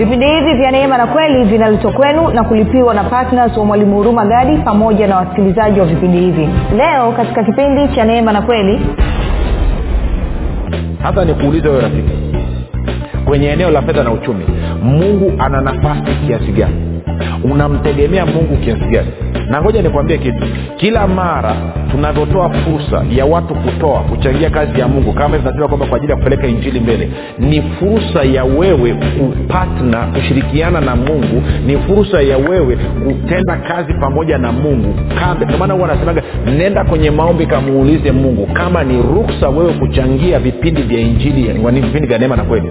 vipindi hivi vya neema na kweli vinaletwa kwenu na kulipiwa na ptns wa mwalimu huruma gadi pamoja na wasikilizaji wa vipindi hivi. Leo katika kipindi cha neema na kweli. Hata nikuulize wewe rafiki. Kwenye eneo la fedha na uchumi mungu ana nafasi kiasi gani unamtegemea mungu kiasi gani? Na ngoja nikwambie kitu. Kila mara tunavyotoa fursa ya watu kutoa kuchangia kazi ya mungu kama tunasema kwamba kwa ajili ya kupeleka injili mbele ni fursa ya wewe kupatna kushirikiana na mungu ni fursa ya wewe kutenda kazi pamoja na mungu. Ndomaana huwa anasemaga nenda kwenye maombi kamuulize mungu. Kama ni ruksa wewe kuchangia vipindi vya injili vipindi vya neema na kweli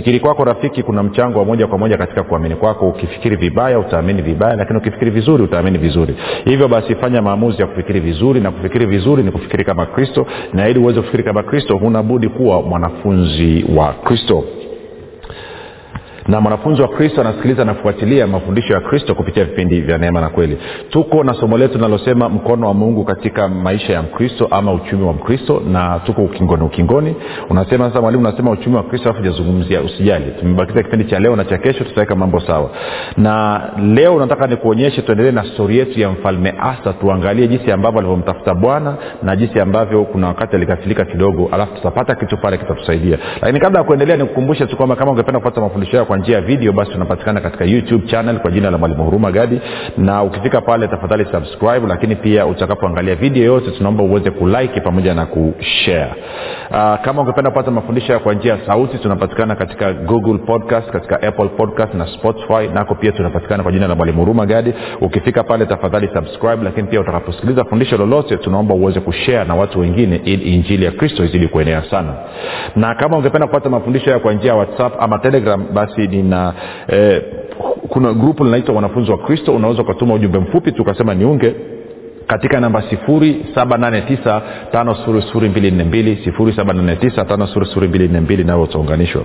kufikiri kwako rafiki kuna mchango wa moja kwa moja katika kuamini kwako. Ukifikiri vibaya utaamini vibaya lakini ukifikiri vizuri utaamini vizuri. Hivyo basi fanya maamuzi ya kufikiri vizuri na kufikiri vizuri ni kufikiri kama kristo na ili uweze kufikiri kama kristo hunabudi kuwa mwanafunzi wa kristo na mwanafunzi wa kristo anasikiliza anafuatilia mafundisho ya kristo kupitia vipindi vya neema na kweli. Tuko na somo letu linalosema mkono wa mungu katika maisha ya mkristo ama uchumi wa mkristo na tuko ukingoni ukingoni. Unasema sasa mwalimu unasema uchumi wa kristo alafu jazungumzia usijali tumebakiza kipindi cha leo na cha kesho tutaweka mambo sawa. Na leo nataka nikuonyeshe tuendelee na stori yetu ya mfalme asa tuangalie jinsi ambavyo alivyomtafuta bwana na jinsi ambavyo kuna wakati alikafilika kidogo alafu tutapata kitu pale kitatusaidia. Lakini kabla ya kuendelea nikukumbushe tu kwamba kama ungependa kupata mafundisho yao kwa njia ya video basi tunapatikana katika youtube channel kwa jina la mwalimu huruma gadi. Na ukifika pale tafadhali subscribe lakini pia utakapoangalia video yote tunaomba uweze kulike pamoja na kushare. Uh, kama ungependa kupata mafundisho kwa njia ya sauti tunapatikana katika google podcast katika apple podcast na spotify. Nako pia tunapatikana kwa jina la mwalimu huruma gadi. Ukifika pale tafadhali subscribe lakini pia utakaposikiliza fundisho lolote tunaomba uweze kushare na watu wengine ili injili ya kristo izidi kuenea sana. Na kama ungependa kupata mafundisho ya kwa njia ya whatsapp ama telegram basi nina eh, kuna grupu linaitwa wanafunzi wa kristo unaweza ukatuma ujumbe mfupi tukasema niunge katika namba 7895242 nawe utaunganishwa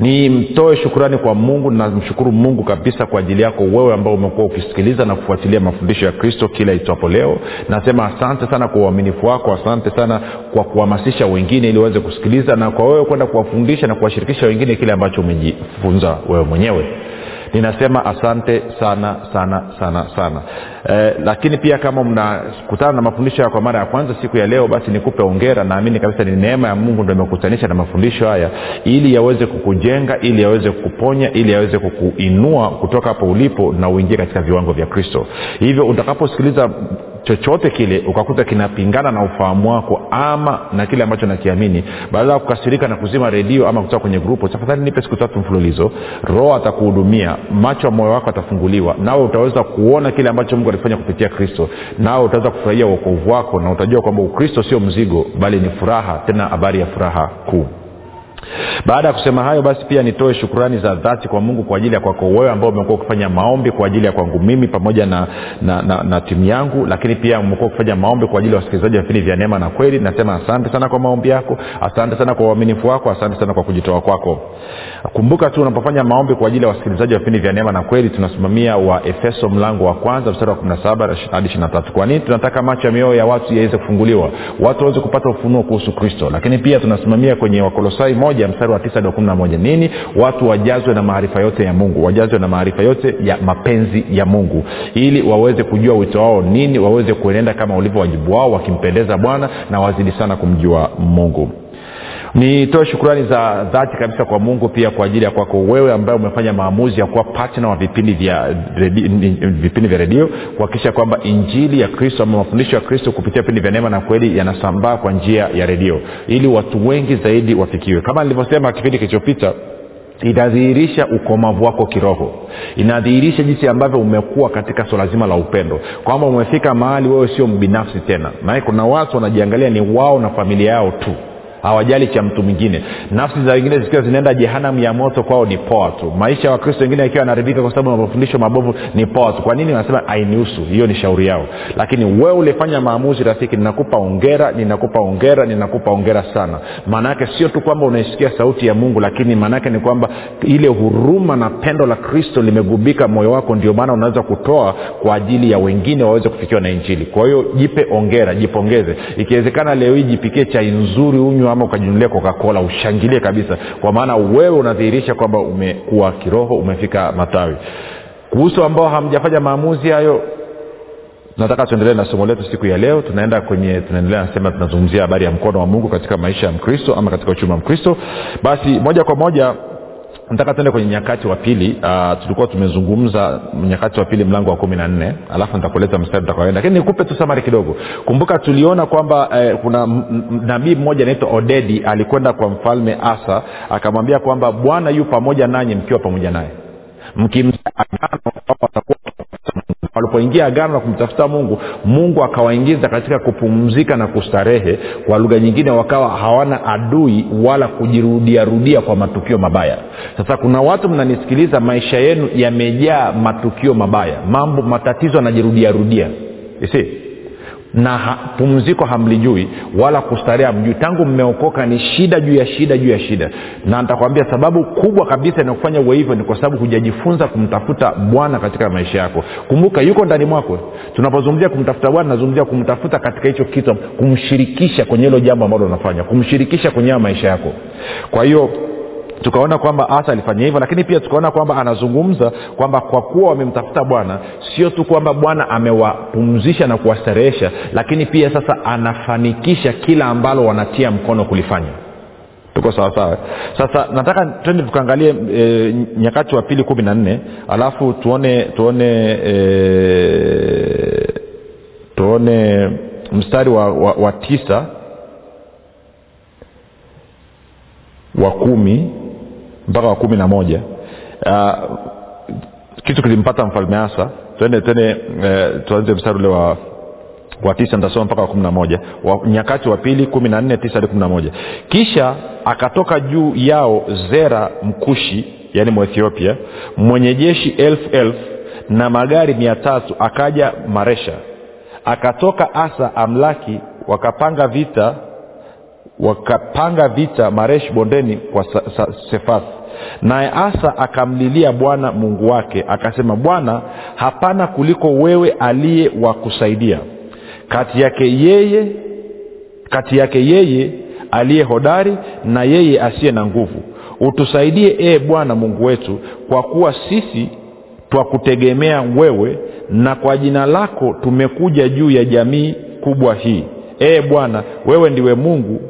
nimtoe shukurani kwa mungu namshukuru mungu kabisa kwa ajili yako wewe ambao umekuwa ukisikiliza na kufuatilia mafundisho ya kristo kila itwapo leo. Nasema asante sana kwa uaminifu wako asante sana kwa kuhamasisha wengine ili waweze kusikiliza na kwa wewe kwenda kuwafundisha na kuwashirikisha wengine kile ambacho umejifunza wewe mwenyewe ninasema asante sana sana sana sana. Eh, lakini pia kama mnakutana na mafundisho haya kwa mara ya kwanza siku ya leo basi nikupe ongera naamini kabisa ni neema ya mungu ndo imekutanisha na mafundisho haya ili yaweze kukujenga ili yaweze kukuponya ili yaweze kukuinua kutoka hapo ulipo na uingie katika viwango vya kristo. Hivyo utakaposikiliza chochote kile ukakuta kinapingana na ufahamu wako ama na kile ambacho nakiamini badala ya kukasirika na kuzima redio ama kutoka kwenye grupu tafadhali nipe siku tatu mfululizo. Roho atakuhudumia macho ya moyo wako atafunguliwa nawe utaweza kuona kile ambacho mungu alifanya kupitia kristo. Nawe utaweza kufurahia uokovu wako na utajua kwamba ukristo sio mzigo bali ni furaha tena habari ya furaha kuu baada ya kusema hayo basi pia nitoe shukurani za dhati kwa mungu kwa ajili ya kwako wewe ambao umekuwa ukifanya maombi kwa ajili ya kwangu mimi pamoja na, na, na, na timu yangu. Lakini pia umekuwa ukifanya maombi kwa ajili ya wasikilizaji wa vipindi vya neema na kweli. Nasema asante sana kwa maombi yako. Asante sana kwa uaminifu wako. Asante sana kwa kujitoa kwako. Kumbuka tu unapofanya maombi kwa ajili ya wasikilizaji wa vipindi vya neema na kweli tunasimamia wa efeso mlango wa kwanza mstari wa 17 hadi 23 kwa nini tunataka macho ya mioyo ya watu yaweze kufunguliwa? Watu waweze kupata ufunuo kuhusu kristo. Lakini pia tunasimamia kwenye wakolosai moja mstari wa tisa hadi kumi na moja. Nini? Watu wajazwe na maarifa yote ya mungu wajazwe na maarifa yote ya mapenzi ya mungu ili waweze kujua wito wao nini waweze kuenenda kama ulivyo wajibu wao wakimpendeza bwana na wazidi sana kumjua mungu nitoe shukrani za dhati kabisa kwa mungu pia kwa ajili ya kwako wewe ambaye umefanya maamuzi ya kuwa patna wa vipindi vya redio, vipindi vya redio kuhakikisha kwamba injili ya kristo ama mafundisho ya kristo kupitia vipindi vya neema na kweli yanasambaa kwa njia ya redio ili watu wengi zaidi wafikiwe. Kama nilivyosema kipindi kilichopita inadhihirisha ukomavu wako kiroho. Inadhihirisha jinsi ambavyo umekuwa katika swala zima la upendo. Kwamba umefika mahali wewe sio mbinafsi tena. Maanake kuna watu wanajiangalia ni wao na familia yao tu hawajali cha mtu mwingine. Nafsi za wengine zikiwa zinaenda jehanamu ya moto kwao ni poa tu. Maisha ya wakristo wengine akiwa yanaharibika kwa sababu mafundisho mabovu ni poa tu. Kwa nini wanasema ainihusu hiyo ni shauri yao. Lakini wewe ulifanya maamuzi rafiki ninakupa ongera ninakupa ongera ninakupa ongera sana. Maanaake sio tu kwamba unaisikia sauti ya mungu lakini maanaake ni kwamba ile huruma na pendo la kristo limegubika moyo wako ndio maana unaweza kutoa kwa ajili ya wengine waweze kufikiwa na injili. Kwa hiyo jipe ongera jipongeze. Ikiwezekana leo hii jipikie chai nzuri unywa ama ukajinulia coca-cola ushangilie kabisa. Kwa maana wewe unadhihirisha kwamba umekuwa kiroho umefika matawi. Kuhusu ambao hamjafanya maamuzi hayo nataka tuendelee na somo letu siku ya leo. Tunaenda kwenye tunaendelea nasema tunazungumzia habari ya mkono wa mungu katika maisha ya mkristo ama katika uchumi wa mkristo. Basi moja kwa moja nataka tuende kwenye nyakati wa pili uh, tulikuwa tumezungumza nyakati wa pili mlango wa kumi na nne alafu nitakuleta mstari utakaoenda. Lakini nikupe tu samari kidogo. Kumbuka tuliona kwamba eh, kuna nabii mmoja anaitwa odedi alikwenda kwa mfalme asa akamwambia kwamba bwana yu pamoja nanyi mkiwa pamoja naye. Mkimtia agano watakuwa walipoingia agano na kumtafuta mungu mungu akawaingiza katika kupumzika na kustarehe. Kwa lugha nyingine wakawa hawana adui wala kujirudiarudia kwa matukio mabaya. Sasa kuna watu mnanisikiliza maisha yenu yamejaa matukio mabaya. Mambo matatizo yanajirudiarudia isi na ha, pumziko hamlijui wala kustarehe hamjui. Tangu mmeokoka ni shida juu ya shida juu ya shida. Na nitakwambia sababu kubwa kabisa inakufanya uwe hivyo ni kwa sababu hujajifunza kumtafuta bwana katika maisha yako. Kumbuka yuko ndani mwako. Tunapozungumzia kumtafuta bwana nazungumzia kumtafuta katika hicho kitu kumshirikisha kwenye hilo jambo ambalo unafanya kumshirikisha kwenye maisha yako. Kwa hiyo tukaona kwamba asa alifanya hivyo lakini pia tukaona kwamba anazungumza kwamba kwa kuwa wamemtafuta bwana sio tu kwamba bwana amewapumzisha na kuwastarehesha lakini pia sasa anafanikisha kila ambalo wanatia mkono kulifanya. Tuko sawasawa sasa nataka twende tukaangalie e, nyakati wa pili kumi na nne alafu tuone tuone e, tuone mstari wa, wa, wa tisa wa kumi mpaka wa kumi na moja. Uh, kitu kilimpata mfalme asa. Twende twende uh, tuanze mstari ule wa wa tisa nitasoma mpaka wa kumi na moja. Nyakati wa pili kumi na nne tisa hadi kumi na moja. Kisha akatoka juu yao zera mkushi yaani mwethiopia mwenye jeshi elfu elfu na magari mia tatu akaja maresha. Akatoka asa amlaki wakapanga vita wakapanga vita maresh bondeni kwa sefath. Naye asa akamlilia bwana mungu wake akasema bwana hapana kuliko wewe aliye wa kusaidia. Kati yake yeye kati yake yeye aliye hodari na yeye asiye na nguvu. Utusaidie ee bwana mungu wetu kwa kuwa sisi twakutegemea wewe na kwa jina lako tumekuja juu ya jamii kubwa hii. Ee bwana wewe ndiwe mungu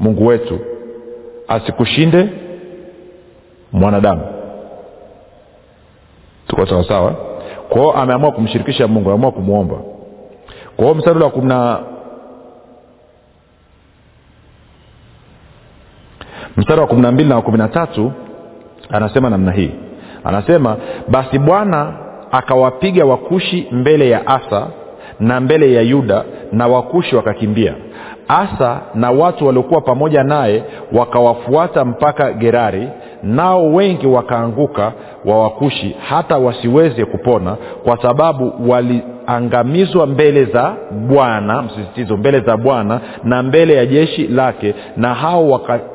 mungu wetu asikushinde mwanadamu. Tuko sawasawa kwao ameamua kumshirikisha mungu ameamua kumwomba kwao mstari wa kumna mstari wa kumi na mbili na wa kumi na tatu anasema namna hii. Anasema basi bwana akawapiga wakushi mbele ya asa na mbele ya yuda na wakushi wakakimbia asa na watu waliokuwa pamoja naye wakawafuata mpaka gerari nao wengi wakaanguka wawakushi hata wasiweze kupona kwa sababu waliangamizwa mbele za bwana msisitizo mbele za bwana na mbele ya jeshi lake na hao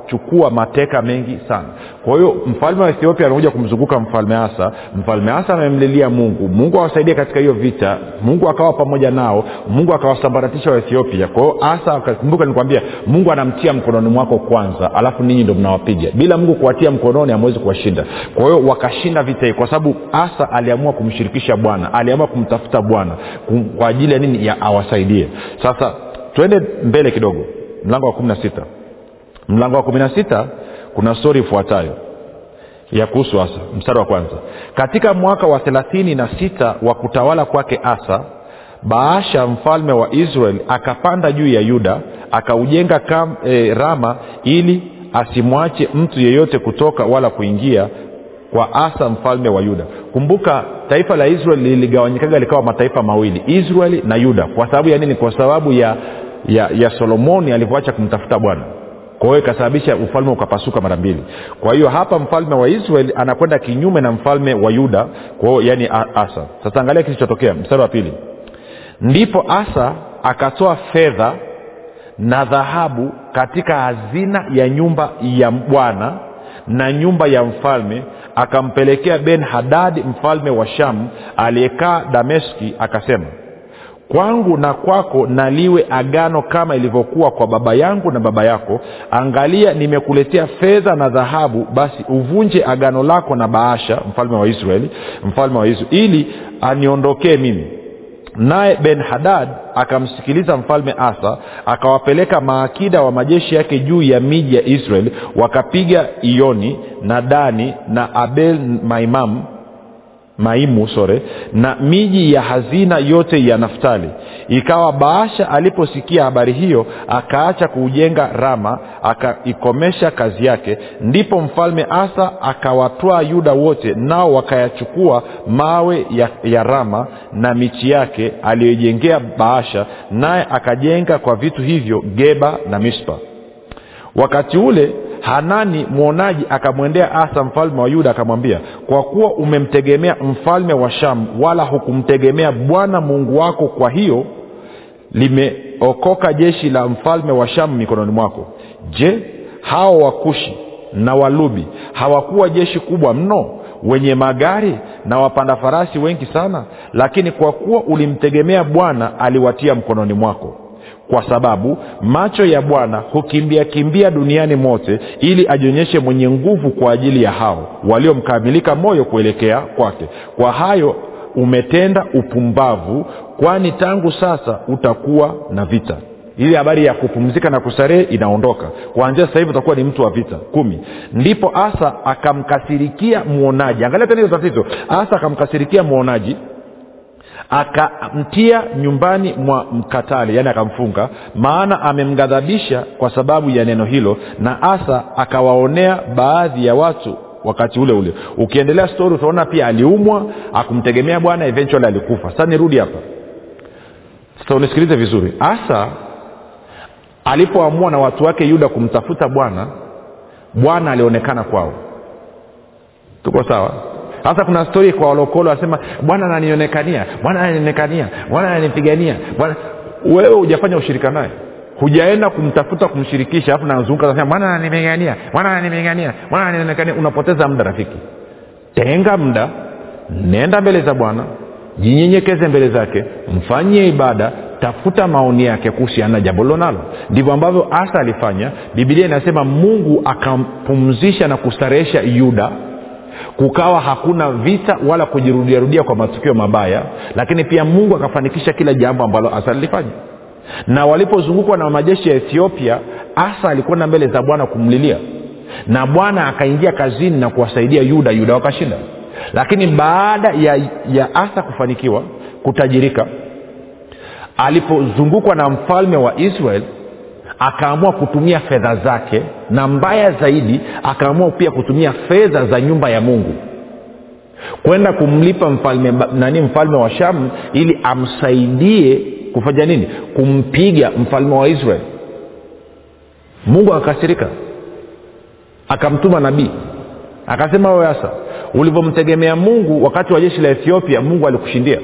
wakachukua mateka mengi sana. Kwa hiyo mfalme wa ethiopia anakuja kumzunguka mfalme asa. Mfalme asa amemlilia mungu. Mungu awasaidia katika hiyo vita. Mungu akawa pamoja nao. Mungu akawasambaratisha waethiopia kwa hiyo asa akakumbuka nikwambia mungu anamtia mkononi mwako kwanza alafu ninyi ndo mnawapiga. Bila mungu kuwatia mkononi amwezi kuwashinda. Kwa hiyo wakashinda vita hii kwa sababu asa aliamua kumshirikisha bwana aliamua kumtafuta bwana kum, kwa ajili ya nini? Ya awasaidie. Sasa twende mbele kidogo. Mlango wa kumi na sita mlango wa kumi na sita kuna stori ifuatayo ya kuhusu asa. Mstari wa kwanza. Katika mwaka wa thelathini na sita wa kutawala kwake asa baasha mfalme wa israeli akapanda juu ya yuda akaujenga kam, e, rama ili asimwache mtu yeyote kutoka wala kuingia kwa asa mfalme wa yuda. Kumbuka taifa la israeli liligawanyikaga likawa mataifa mawili israeli na yuda. Kwa sababu ya nini? Kwa sababu ya ya, ya solomoni alivyoacha kumtafuta bwana kwa ikasababisha ufalme ukapasuka mara mbili. Kwa hiyo hapa mfalme wa israeli anakwenda kinyume na mfalme wa yuda kwao yani asa. Sasa angalia kilichotokea mstari wa pili. Ndipo asa akatoa fedha na dhahabu katika hazina ya nyumba ya bwana na nyumba ya mfalme akampelekea ben hadadi mfalme wa shamu aliyekaa dameski akasema kwangu na kwako naliwe agano kama ilivyokuwa kwa baba yangu na baba yako. Angalia nimekuletea fedha na dhahabu basi uvunje agano lako na baasha mfalme wa israeli mfalme wa israeli ili aniondokee mimi. Naye ben hadad akamsikiliza mfalme asa akawapeleka maakida wa majeshi yake juu ya miji ya israeli wakapiga ioni na dani na abel maimam maimu sore na miji ya hazina yote ya naftali. Ikawa baasha aliposikia habari hiyo akaacha kuujenga rama akaikomesha kazi yake. Ndipo mfalme asa akawatwaa yuda wote nao wakayachukua mawe ya, ya rama na michi yake aliyoijengea baasha naye akajenga kwa vitu hivyo geba na mispa. Wakati ule hanani mwonaji akamwendea asa mfalme wa yuda akamwambia kwa kuwa umemtegemea mfalme wa shamu wala hukumtegemea bwana mungu wako kwa hiyo limeokoka jeshi la mfalme wa shamu mikononi mwako. Je hao wakushi na walubi hawakuwa jeshi kubwa mno wenye magari na wapanda farasi wengi sana? Lakini kwa kuwa ulimtegemea bwana aliwatia mkononi mwako kwa sababu macho ya bwana hukimbia kimbia duniani mote ili ajionyeshe mwenye nguvu kwa ajili ya hao waliomkamilika moyo kuelekea kwake. Kwa hayo umetenda upumbavu kwani tangu sasa utakuwa na vita. Ili habari ya kupumzika na kustarehe inaondoka. Kuanzia sasa hivi utakuwa ni mtu wa vita. Kumi. Ndipo asa akamkasirikia mwonaji angalia tena hiyo tatizo. Asa akamkasirikia mwonaji akamtia nyumbani mwa mkatali yaani akamfunga maana amemghadhabisha kwa sababu ya neno hilo na asa akawaonea baadhi ya watu wakati ule ule. Ukiendelea stori utaona pia aliumwa akumtegemea bwana eventually alikufa. Sasa nirudi hapa. Sasa unisikilize vizuri. Asa alipoamua na watu wake yuda kumtafuta bwana bwana alionekana kwao. Tuko sawa sasa kuna stori kwa walokolo wasema bwana ananionekania bwana ananionekania bwana ananipigania bwana wewe hujafanya ushirika naye. Hujaenda kumtafuta kumshirikisha alafu nazunguka bwana bwana ananipigania bwana ananionekania. Unapoteza muda rafiki. Tenga muda nenda mbele za bwana jinyenyekeze mbele zake mfanyie ibada tafuta maoni yake kuhusiana na jambo lilonalo ndivyo ambavyo asa alifanya. Bibilia inasema mungu akampumzisha na kustarehesha yuda kukawa hakuna vita wala kujirudiarudia kwa matukio mabaya lakini pia mungu akafanikisha kila jambo ambalo asa lilifanya na walipozungukwa na majeshi ya ethiopia asa alikwenda mbele za bwana kumlilia. Na bwana akaingia kazini na kuwasaidia yuda yuda wakashinda. Lakini baada ya, ya asa kufanikiwa kutajirika alipozungukwa na mfalme wa israel akaamua kutumia fedha zake na mbaya zaidi akaamua pia kutumia fedha za nyumba ya mungu. Kwenda kumlipa mfalme nani mfalme wa shamu ili amsaidie kufanya nini? Kumpiga mfalme wa israel. Mungu akakasirika. Akamtuma nabii. Akasema wewe sasa ulivyomtegemea mungu wakati wa jeshi la ethiopia mungu alikushindia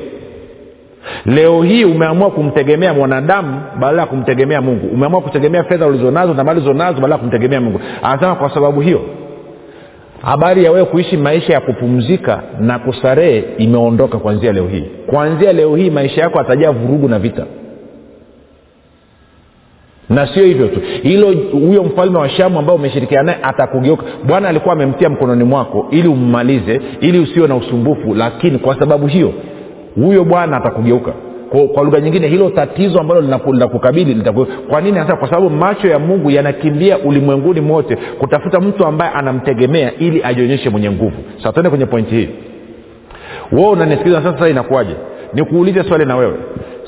leo hii umeamua kumtegemea mwanadamu badala ya kumtegemea mungu. Umeamua kutegemea fedha ulizonazo na mali ulizonazo badala ya kumtegemea mungu. Anasema kwa sababu hiyo habari ya wewe kuishi maisha ya kupumzika na kustarehe imeondoka kuanzia leo hii. Kuanzia leo hii maisha yako atajaa vurugu na vita. Na sio hivyo tu. Hilo huyo mfalme wa shamu ambao umeshirikiana naye atakugeuka. Bwana alikuwa amemtia mkononi mwako ili ummalize ili usiwe na usumbufu lakini kwa sababu hiyo huyo bwana atakugeuka. Kwa, kwa lugha nyingine hilo tatizo ambalo linakukabili kwa nini hasa? Kwa sababu macho ya mungu yanakimbia ulimwenguni mote kutafuta mtu ambaye anamtegemea ili ajionyeshe mwenye nguvu. Sasa tuende kwenye pointi hii. Wo unanisikiliza sasa inakuwaje? Nikuulize swali na wewe.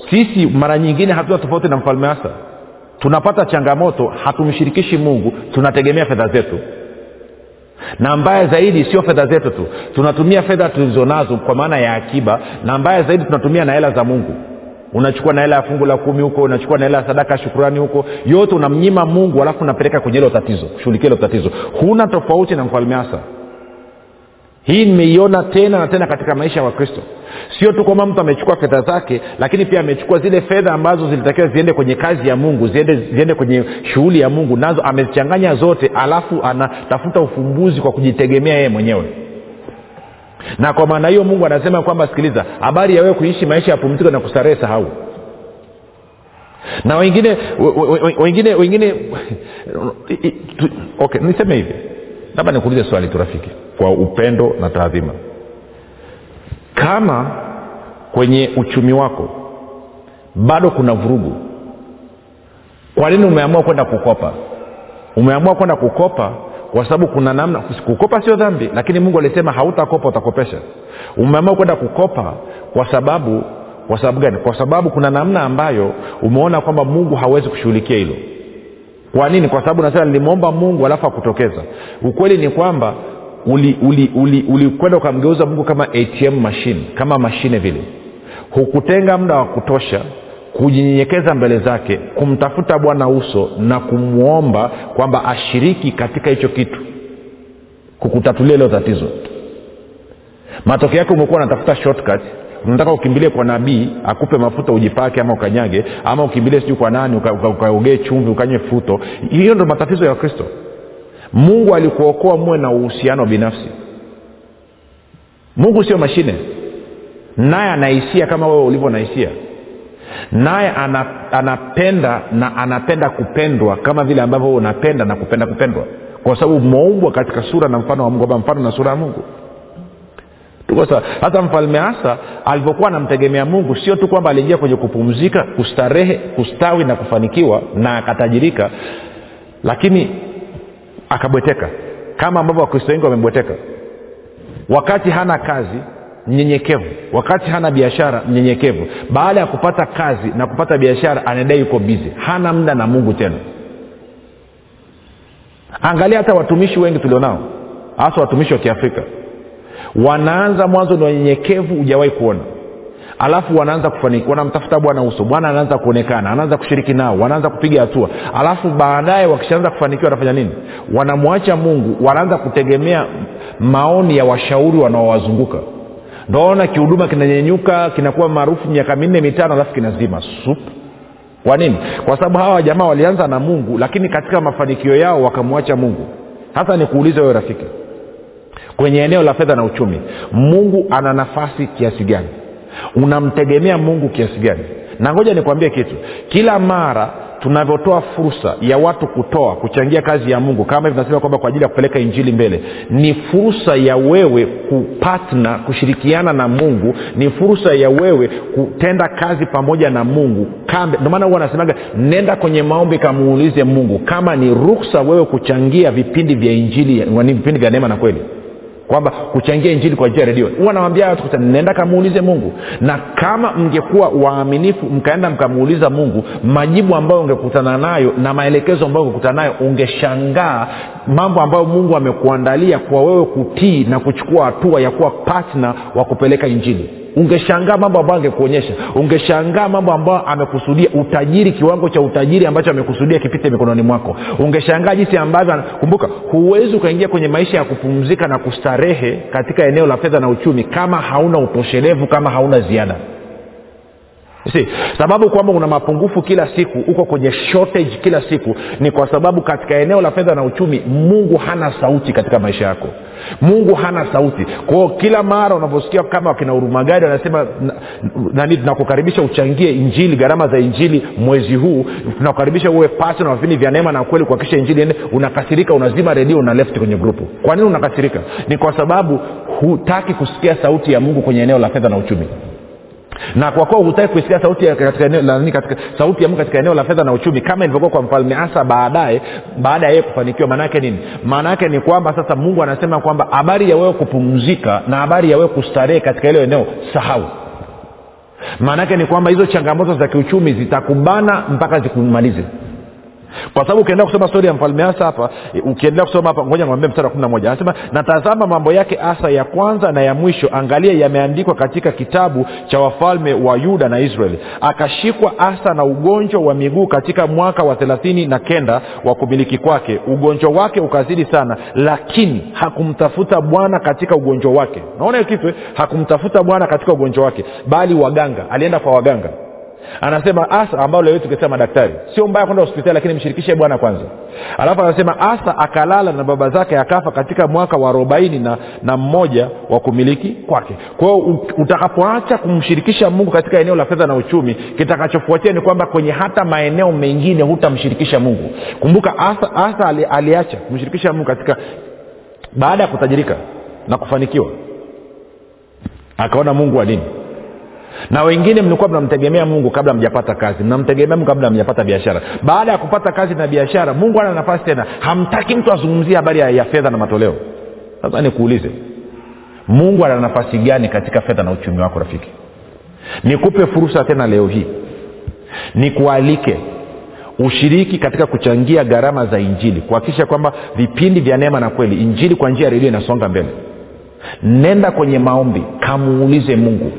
Sisi mara nyingine hatuna tofauti na mfalme hasa tunapata changamoto hatumshirikishi mungu tunategemea fedha zetu na mbaya zaidi sio fedha zetu tu. Tunatumia fedha tulizonazo kwa maana ya akiba na mbaya zaidi tunatumia na hela za mungu. Unachukua na hela ya fungu la kumi huko unachukua na hela ya sadaka shukurani huko. Yote unamnyima mungu alafu unapeleka kwenye hilo tatizo kushughulikia hilo tatizo. Huna tofauti na mfalme hasa hii nimeiona tena na tena katika maisha ya wakristo. Sio tu kwamba mtu amechukua fedha zake lakini pia amechukua zile fedha ambazo zilitakiwa ziende kwenye kazi ya mungu ziende, ziende kwenye shughuli ya mungu nazo amezichanganya zote alafu anatafuta ufumbuzi kwa kujitegemea yeye mwenyewe. Na kwa maana hiyo mungu anasema kwamba sikiliza habari ya wewe kuishi maisha ya pumziko na kustarehe sahau. Na wengine wengine wengine okay niseme hivi. Labda nikuulize swali tu rafiki kwa upendo na taadhima. Kama kwenye uchumi wako bado kuna vurugu kwa nini umeamua kwenda kukopa? Umeamua kwenda kukopa kwa sababu kuna namna kukopa sio dhambi lakini mungu alisema hautakopa utakopesha. Umeamua kwenda kukopa kwa sababu kwa sababu gani? Kwa sababu kuna namna ambayo umeona kwamba mungu hawezi kushughulikia hilo. Kwa nini? Kwa sababu nasema nilimwomba mungu alafu akutokeza ukweli ni kwamba ulikwenda uli, uli, ukamgeuza mungu kama atm machine kama mashine vile. Hukutenga muda wa kutosha kujinyenyekeza mbele zake kumtafuta bwana uso na kumwomba kwamba ashiriki katika hicho kitu kukutatulia ilo tatizo. Matokeo yake umekuwa unatafuta shortcut unataka ukimbilie kwa nabii akupe mafuta ujipake ama ukanyage ama ukimbilie sijui kwa nani ukaogee uka, uka chumvi ukanywe futo. Hiyo ndo matatizo ya kristo mungu alikuokoa muwe na uhusiano binafsi. Mungu sio mashine. Naye anahisia kama wewe ulivyo nahisia naye anapenda na anapenda kupendwa kama vile ambavyo unapenda na kupenda kupendwa. Kwa sababu umeumbwa katika sura na mfano wa mungu ama mfano na sura ya mungu. Tuko sawa? Hata mfalme hasa alivyokuwa anamtegemea mungu sio tu kwamba aliingia kwenye kupumzika kustarehe kustawi na kufanikiwa na akatajirika lakini akabweteka. Kama ambavyo wakristo wengi wamebweteka wakati hana kazi mnyenyekevu. Wakati hana biashara mnyenyekevu. Baada ya kupata kazi na kupata biashara anadai yuko bizi hana muda na mungu tena. Angalia hata watumishi wengi tulionao hasa watumishi wa kiafrika. Wanaanza mwanzo ni wanyenyekevu hujawahi kuona alafu wanaanza kufanikiwa wanamtafuta bwana uso bwana anaanza kuonekana anaanza kushiriki nao wanaanza kupiga hatua. Alafu baadaye wakishaanza kufanikiwa wanafanya nini? Wanamwacha mungu wanaanza kutegemea maoni ya washauri wanaowazunguka. Ndoona kihuduma kinanyenyuka kinakuwa maarufu miaka minne mitano alafu kinazima. Sup? Kwa nini? Kwa sababu hawa jamaa walianza na mungu lakini katika mafanikio yao wakamwacha mungu. Hasa nikuulize wewe rafiki kwenye eneo la fedha na uchumi mungu ana nafasi kiasi gani unamtegemea mungu kiasi gani? Na ngoja nikwambie kitu. Kila mara tunavyotoa fursa ya watu kutoa kuchangia kazi ya mungu kama hivi nasema kwamba kwa ajili ya kupeleka injili mbele ni fursa ya wewe kupatna kushirikiana na mungu ni fursa ya wewe kutenda kazi pamoja na mungu. Ndio maana huwa anasemaga nenda kwenye maombi kamuulize mungu. Kama ni ruksa wewe kuchangia vipindi vya injili vipindi vya neema na kweli kwamba kuchangia injili kwa njia ya redio. Huwa nawambia watu nenda kamuulize mungu. Na kama mngekuwa waaminifu mkaenda mkamuuliza mungu majibu ambayo ungekutana nayo na maelekezo ambayo ungekutana nayo ungeshangaa mambo ambayo mungu amekuandalia kwa wewe kutii na kuchukua hatua ya kuwa patna wa kupeleka injili ungeshangaa mambo ambayo angekuonyesha. Ungeshangaa mambo ambayo amekusudia utajiri kiwango cha utajiri ambacho amekusudia kipite mikononi mwako. Ungeshangaa jinsi ambavyo kumbuka huwezi ukaingia kwenye maisha ya kupumzika na kustarehe katika eneo la fedha na uchumi kama hauna utoshelevu kama hauna ziada si sababu kwamba una mapungufu kila siku uko kwenye shortage kila siku ni kwa sababu katika eneo la fedha na uchumi mungu hana sauti katika maisha yako. Mungu hana sauti. Kwao kila mara unavyosikia kama wakina hurumagari wanasema nani tunakukaribisha uchangie injili gharama za injili mwezi huu tunakukaribisha uwe pasi na vipindi vya neema na kweli kuhakikisha injili ende unakasirika unazima redio una left kwenye grupu kwa nini unakasirika? Ni kwa sababu hutaki kusikia sauti ya mungu kwenye eneo la fedha na uchumi na kwa kuwa hutaki kuisikia sauti ya katika eneo, la, katika, sauti ya mungu katika eneo la fedha na uchumi kama ilivyokuwa kwa mfalme asa baadaye baada ya yeye kufanikiwa maanaake nini? Maana yake ni kwamba sasa mungu anasema kwamba habari ya wewe kupumzika na habari ya wewe kustarehe katika hilo eneo sahau. Maana yake ni kwamba hizo changamoto za kiuchumi zitakubana mpaka zikumalize kwa sababu ukiendelea kusoma stori ya mfalme asa hapa ukiendelea kusoma hapa ngoja niambia mstari wa kumi na moja. Anasema natazama mambo yake asa ya kwanza na ya mwisho angalia yameandikwa katika kitabu cha wafalme wa yuda na israeli. Akashikwa asa na ugonjwa wa miguu katika mwaka wa thelathini na kenda wa kumiliki kwake. Ugonjwa wake ukazidi sana lakini hakumtafuta bwana katika ugonjwa wake. Naona hiyo kitu eh? hakumtafuta bwana katika ugonjwa wake bali waganga alienda kwa waganga anasema asa ambao leo tukisema madaktari sio mbaya kwenda hospitali lakini mshirikishe bwana kwanza. Alafu anasema asa akalala na baba zake akafa katika mwaka wa arobaini na, na mmoja wa kumiliki kwake. Kwa hiyo utakapoacha kumshirikisha mungu katika eneo la fedha na uchumi kitakachofuatia ni kwamba kwenye hata maeneo mengine hutamshirikisha mungu. Kumbuka asa, asa ali, aliacha kumshirikisha mungu katika baada ya kutajirika na kufanikiwa akaona mungu wa nini na wengine mlikuwa mnamtegemea mungu kabla mjapata kazi. Mnamtegemea mungu kabla mjapata biashara. Baada ya kupata kazi na biashara mungu ana nafasi tena. Hamtaki mtu azungumzie habari ya, ya fedha na matoleo. Sasa nikuulize mungu ana nafasi gani katika fedha na uchumi wako rafiki? Nikupe fursa tena leo hii. Nikualike ushiriki katika kuchangia gharama za injili. Kuhakikisha kwamba vipindi vya neema na kweli injili kwa njia ya redio inasonga mbele. Nenda kwenye maombi kamuulize mungu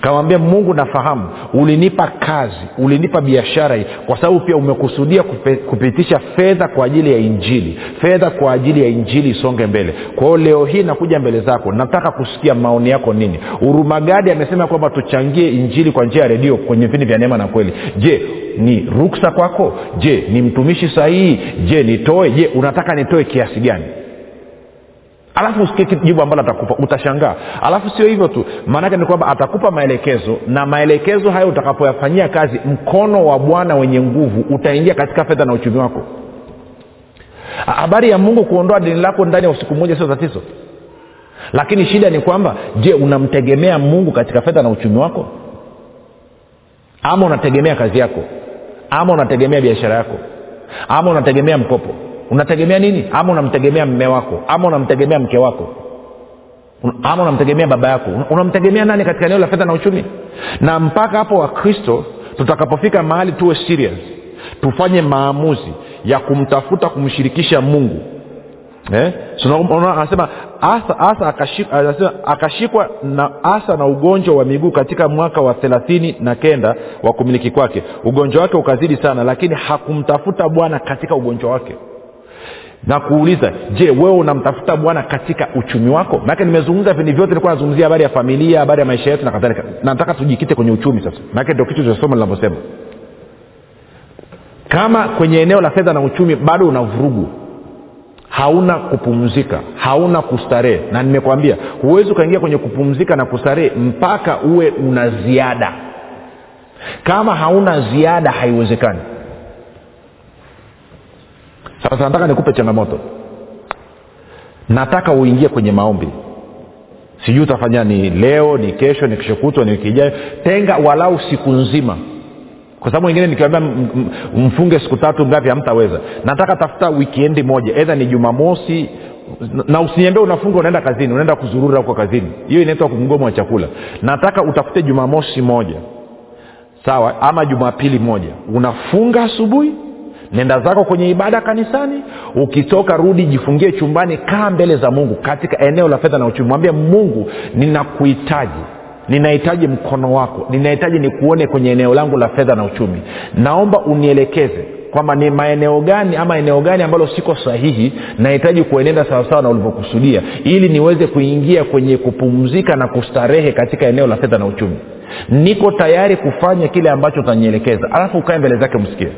kamwambia mungu nafahamu. Ulinipa kazi ulinipa biashara hii kwa sababu pia umekusudia kupitisha fedha kwa ajili ya injili. Fedha kwa ajili ya injili isonge mbele. Kwa leo hii nakuja mbele zako. Nataka kusikia maoni yako nini? Urumagadi amesema kwamba tuchangie injili kwa njia ya redio kwenye vipindi vya neema na kweli. Je ni ruksa kwako? Je ni mtumishi sahihi? Je nitoe? Je unataka nitoe kiasi gani alafu usikie jibu ambalo atakupa utashangaa. Alafu sio hivyo tu maanake ni kwamba atakupa maelekezo na maelekezo hayo utakapoyafanyia kazi mkono wa bwana wenye nguvu utaingia katika fedha na uchumi wako. Habari ya mungu kuondoa dini lako ndani ya usiku mmoja sio tatizo. Lakini shida ni kwamba je unamtegemea mungu katika fedha na uchumi wako? Ama unategemea kazi yako? Ama unategemea biashara yako? Ama unategemea mkopo unategemea nini? Ama unamtegemea mme wako? Ama unamtegemea mke wako? Ama unamtegemea baba yako? Unamtegemea nani katika eneo la fedha na uchumi? Na mpaka hapo wakristo tutakapofika mahali tuwe serious tufanye maamuzi ya kumtafuta kumshirikisha mungu. Eh? anasema akashikwa, akashikwa na asa na ugonjwa wa miguu katika mwaka wa thelathini na kenda wa kumiliki kwake. Ugonjwa wake ukazidi sana lakini hakumtafuta bwana katika ugonjwa wake na kuuliza je wewe unamtafuta bwana katika uchumi wako? Manake nimezungumza vipindi vyote nilikuwa nazungumzia habari ya familia habari ya maisha yetu na kadhalika. Nataka tujikite kwenye uchumi sasa. Manake ndio kitu cha somo linavyosema. Kama kwenye eneo la fedha na uchumi bado una vurugu hauna kupumzika hauna kustarehe na nimekwambia huwezi ukaingia kwenye kupumzika na kustarehe mpaka uwe una ziada. Kama hauna ziada haiwezekani sasa nataka nikupe changamoto. Nataka uingie kwenye maombi. Sijui utafanya ni leo ni kesho ni kesho kutwa ni wiki ijayo. Tenga walau siku nzima. Kwa sababu wengine nikiwambia mfunge siku tatu ngapi hamtaweza. Nataka tafuta wikiendi moja. Edha ni jumamosi na usiniambia unafunga unaenda kazini unaenda kuzurura huko kazini. Hiyo inaitwa mgomo wa chakula. Nataka utafute jumamosi moja. Sawa? Ama jumapili moja. Unafunga asubuhi nenda zako kwenye ibada kanisani. Ukitoka rudi jifungie chumbani. Kaa mbele za mungu katika eneo la fedha na uchumi. Mwambie mungu ninakuhitaji. Ninahitaji mkono wako. Ninahitaji nikuone kwenye eneo langu la fedha na uchumi. Naomba unielekeze kwamba ni maeneo gani ama eneo gani ambalo siko sahihi nahitaji kuenenda sawasawa na ulivyokusudia ili niweze kuingia kwenye kupumzika na kustarehe katika eneo la fedha na uchumi. Niko tayari kufanya kile ambacho utanielekeza. Alafu ukae mbele zake msikie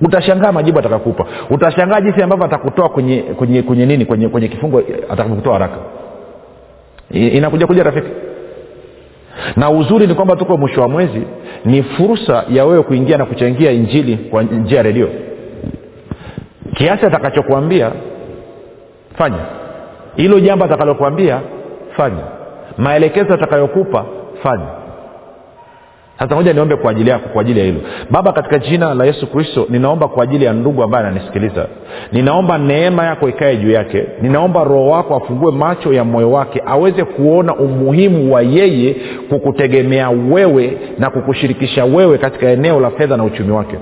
utashangaa majibu atakakupa. Utashangaa jinsi ambavyo atakutoa kwenye kwenye kwenye nini kwenye kwenye kifungo atakakutoa haraka. Inakuja kuja rafiki. Na uzuri ni kwamba tuko mwisho wa mwezi ni fursa ya wewe kuingia na kuchangia injili kwa njia ya redio. Kiasi atakachokuambia fanya. Hilo jambo atakalokuambia fanya. Maelekezo atakayokupa fanya sasa moja niombe kwa ajili yako kwa ajili ya hilo. Baba katika jina la yesu kristo ninaomba kwa ajili ya ndugu ambaye ananisikiliza. Ninaomba neema yako ikae juu yake. Ninaomba roho wako afungue macho ya moyo wake aweze kuona umuhimu wa yeye kukutegemea wewe na kukushirikisha wewe katika eneo la fedha na uchumi wake.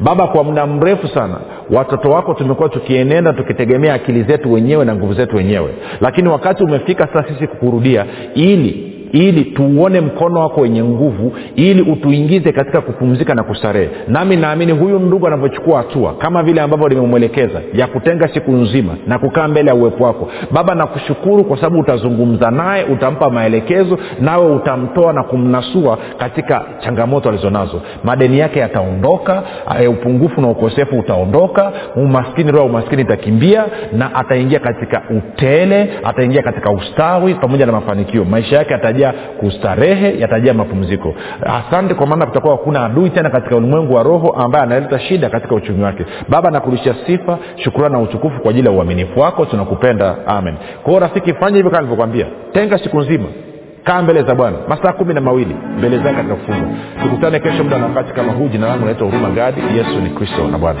Baba kwa muda mrefu sana watoto wako tumekuwa tukienenda tukitegemea akili zetu wenyewe na nguvu zetu wenyewe. Lakini wakati umefika sasa sisi kukurudia ili ili tuuone mkono wako wenye nguvu ili utuingize katika kupumzika na kustarehe. Nami naamini huyu ndugu anavyochukua hatua kama vile ambavyo nimemwelekeza ya kutenga siku nzima na kukaa mbele ya uwepo wako. Baba nakushukuru kwa sababu utazungumza naye utampa maelekezo nawe utamtoa na kumnasua katika changamoto alizonazo. Madeni yake yataondoka e, upungufu na ukosefu utaondoka umaskini roho umaskini itakimbia na ataingia katika utele ataingia katika ustawi pamoja na mafanikio. Maisha yake yatajaa kustarehe yatajaa mapumziko. Asante kwa maana kutakuwa hakuna adui tena katika ulimwengu wa roho ambaye analeta shida katika uchumi wake. Baba nakurudishia sifa shukurani na utukufu kwa ajili ya uaminifu wako tunakupenda. Amen. Kwao rafiki fanya hivyo kama nilivyokwambia tenga siku nzima. Kaa mbele za bwana. Masaa kumi na mawili. Mbele zake katika kufunga tukutane kesho muda na wakati kama huu. Jina langu naitwa huruma gadi. Yesu ni kristo na bwana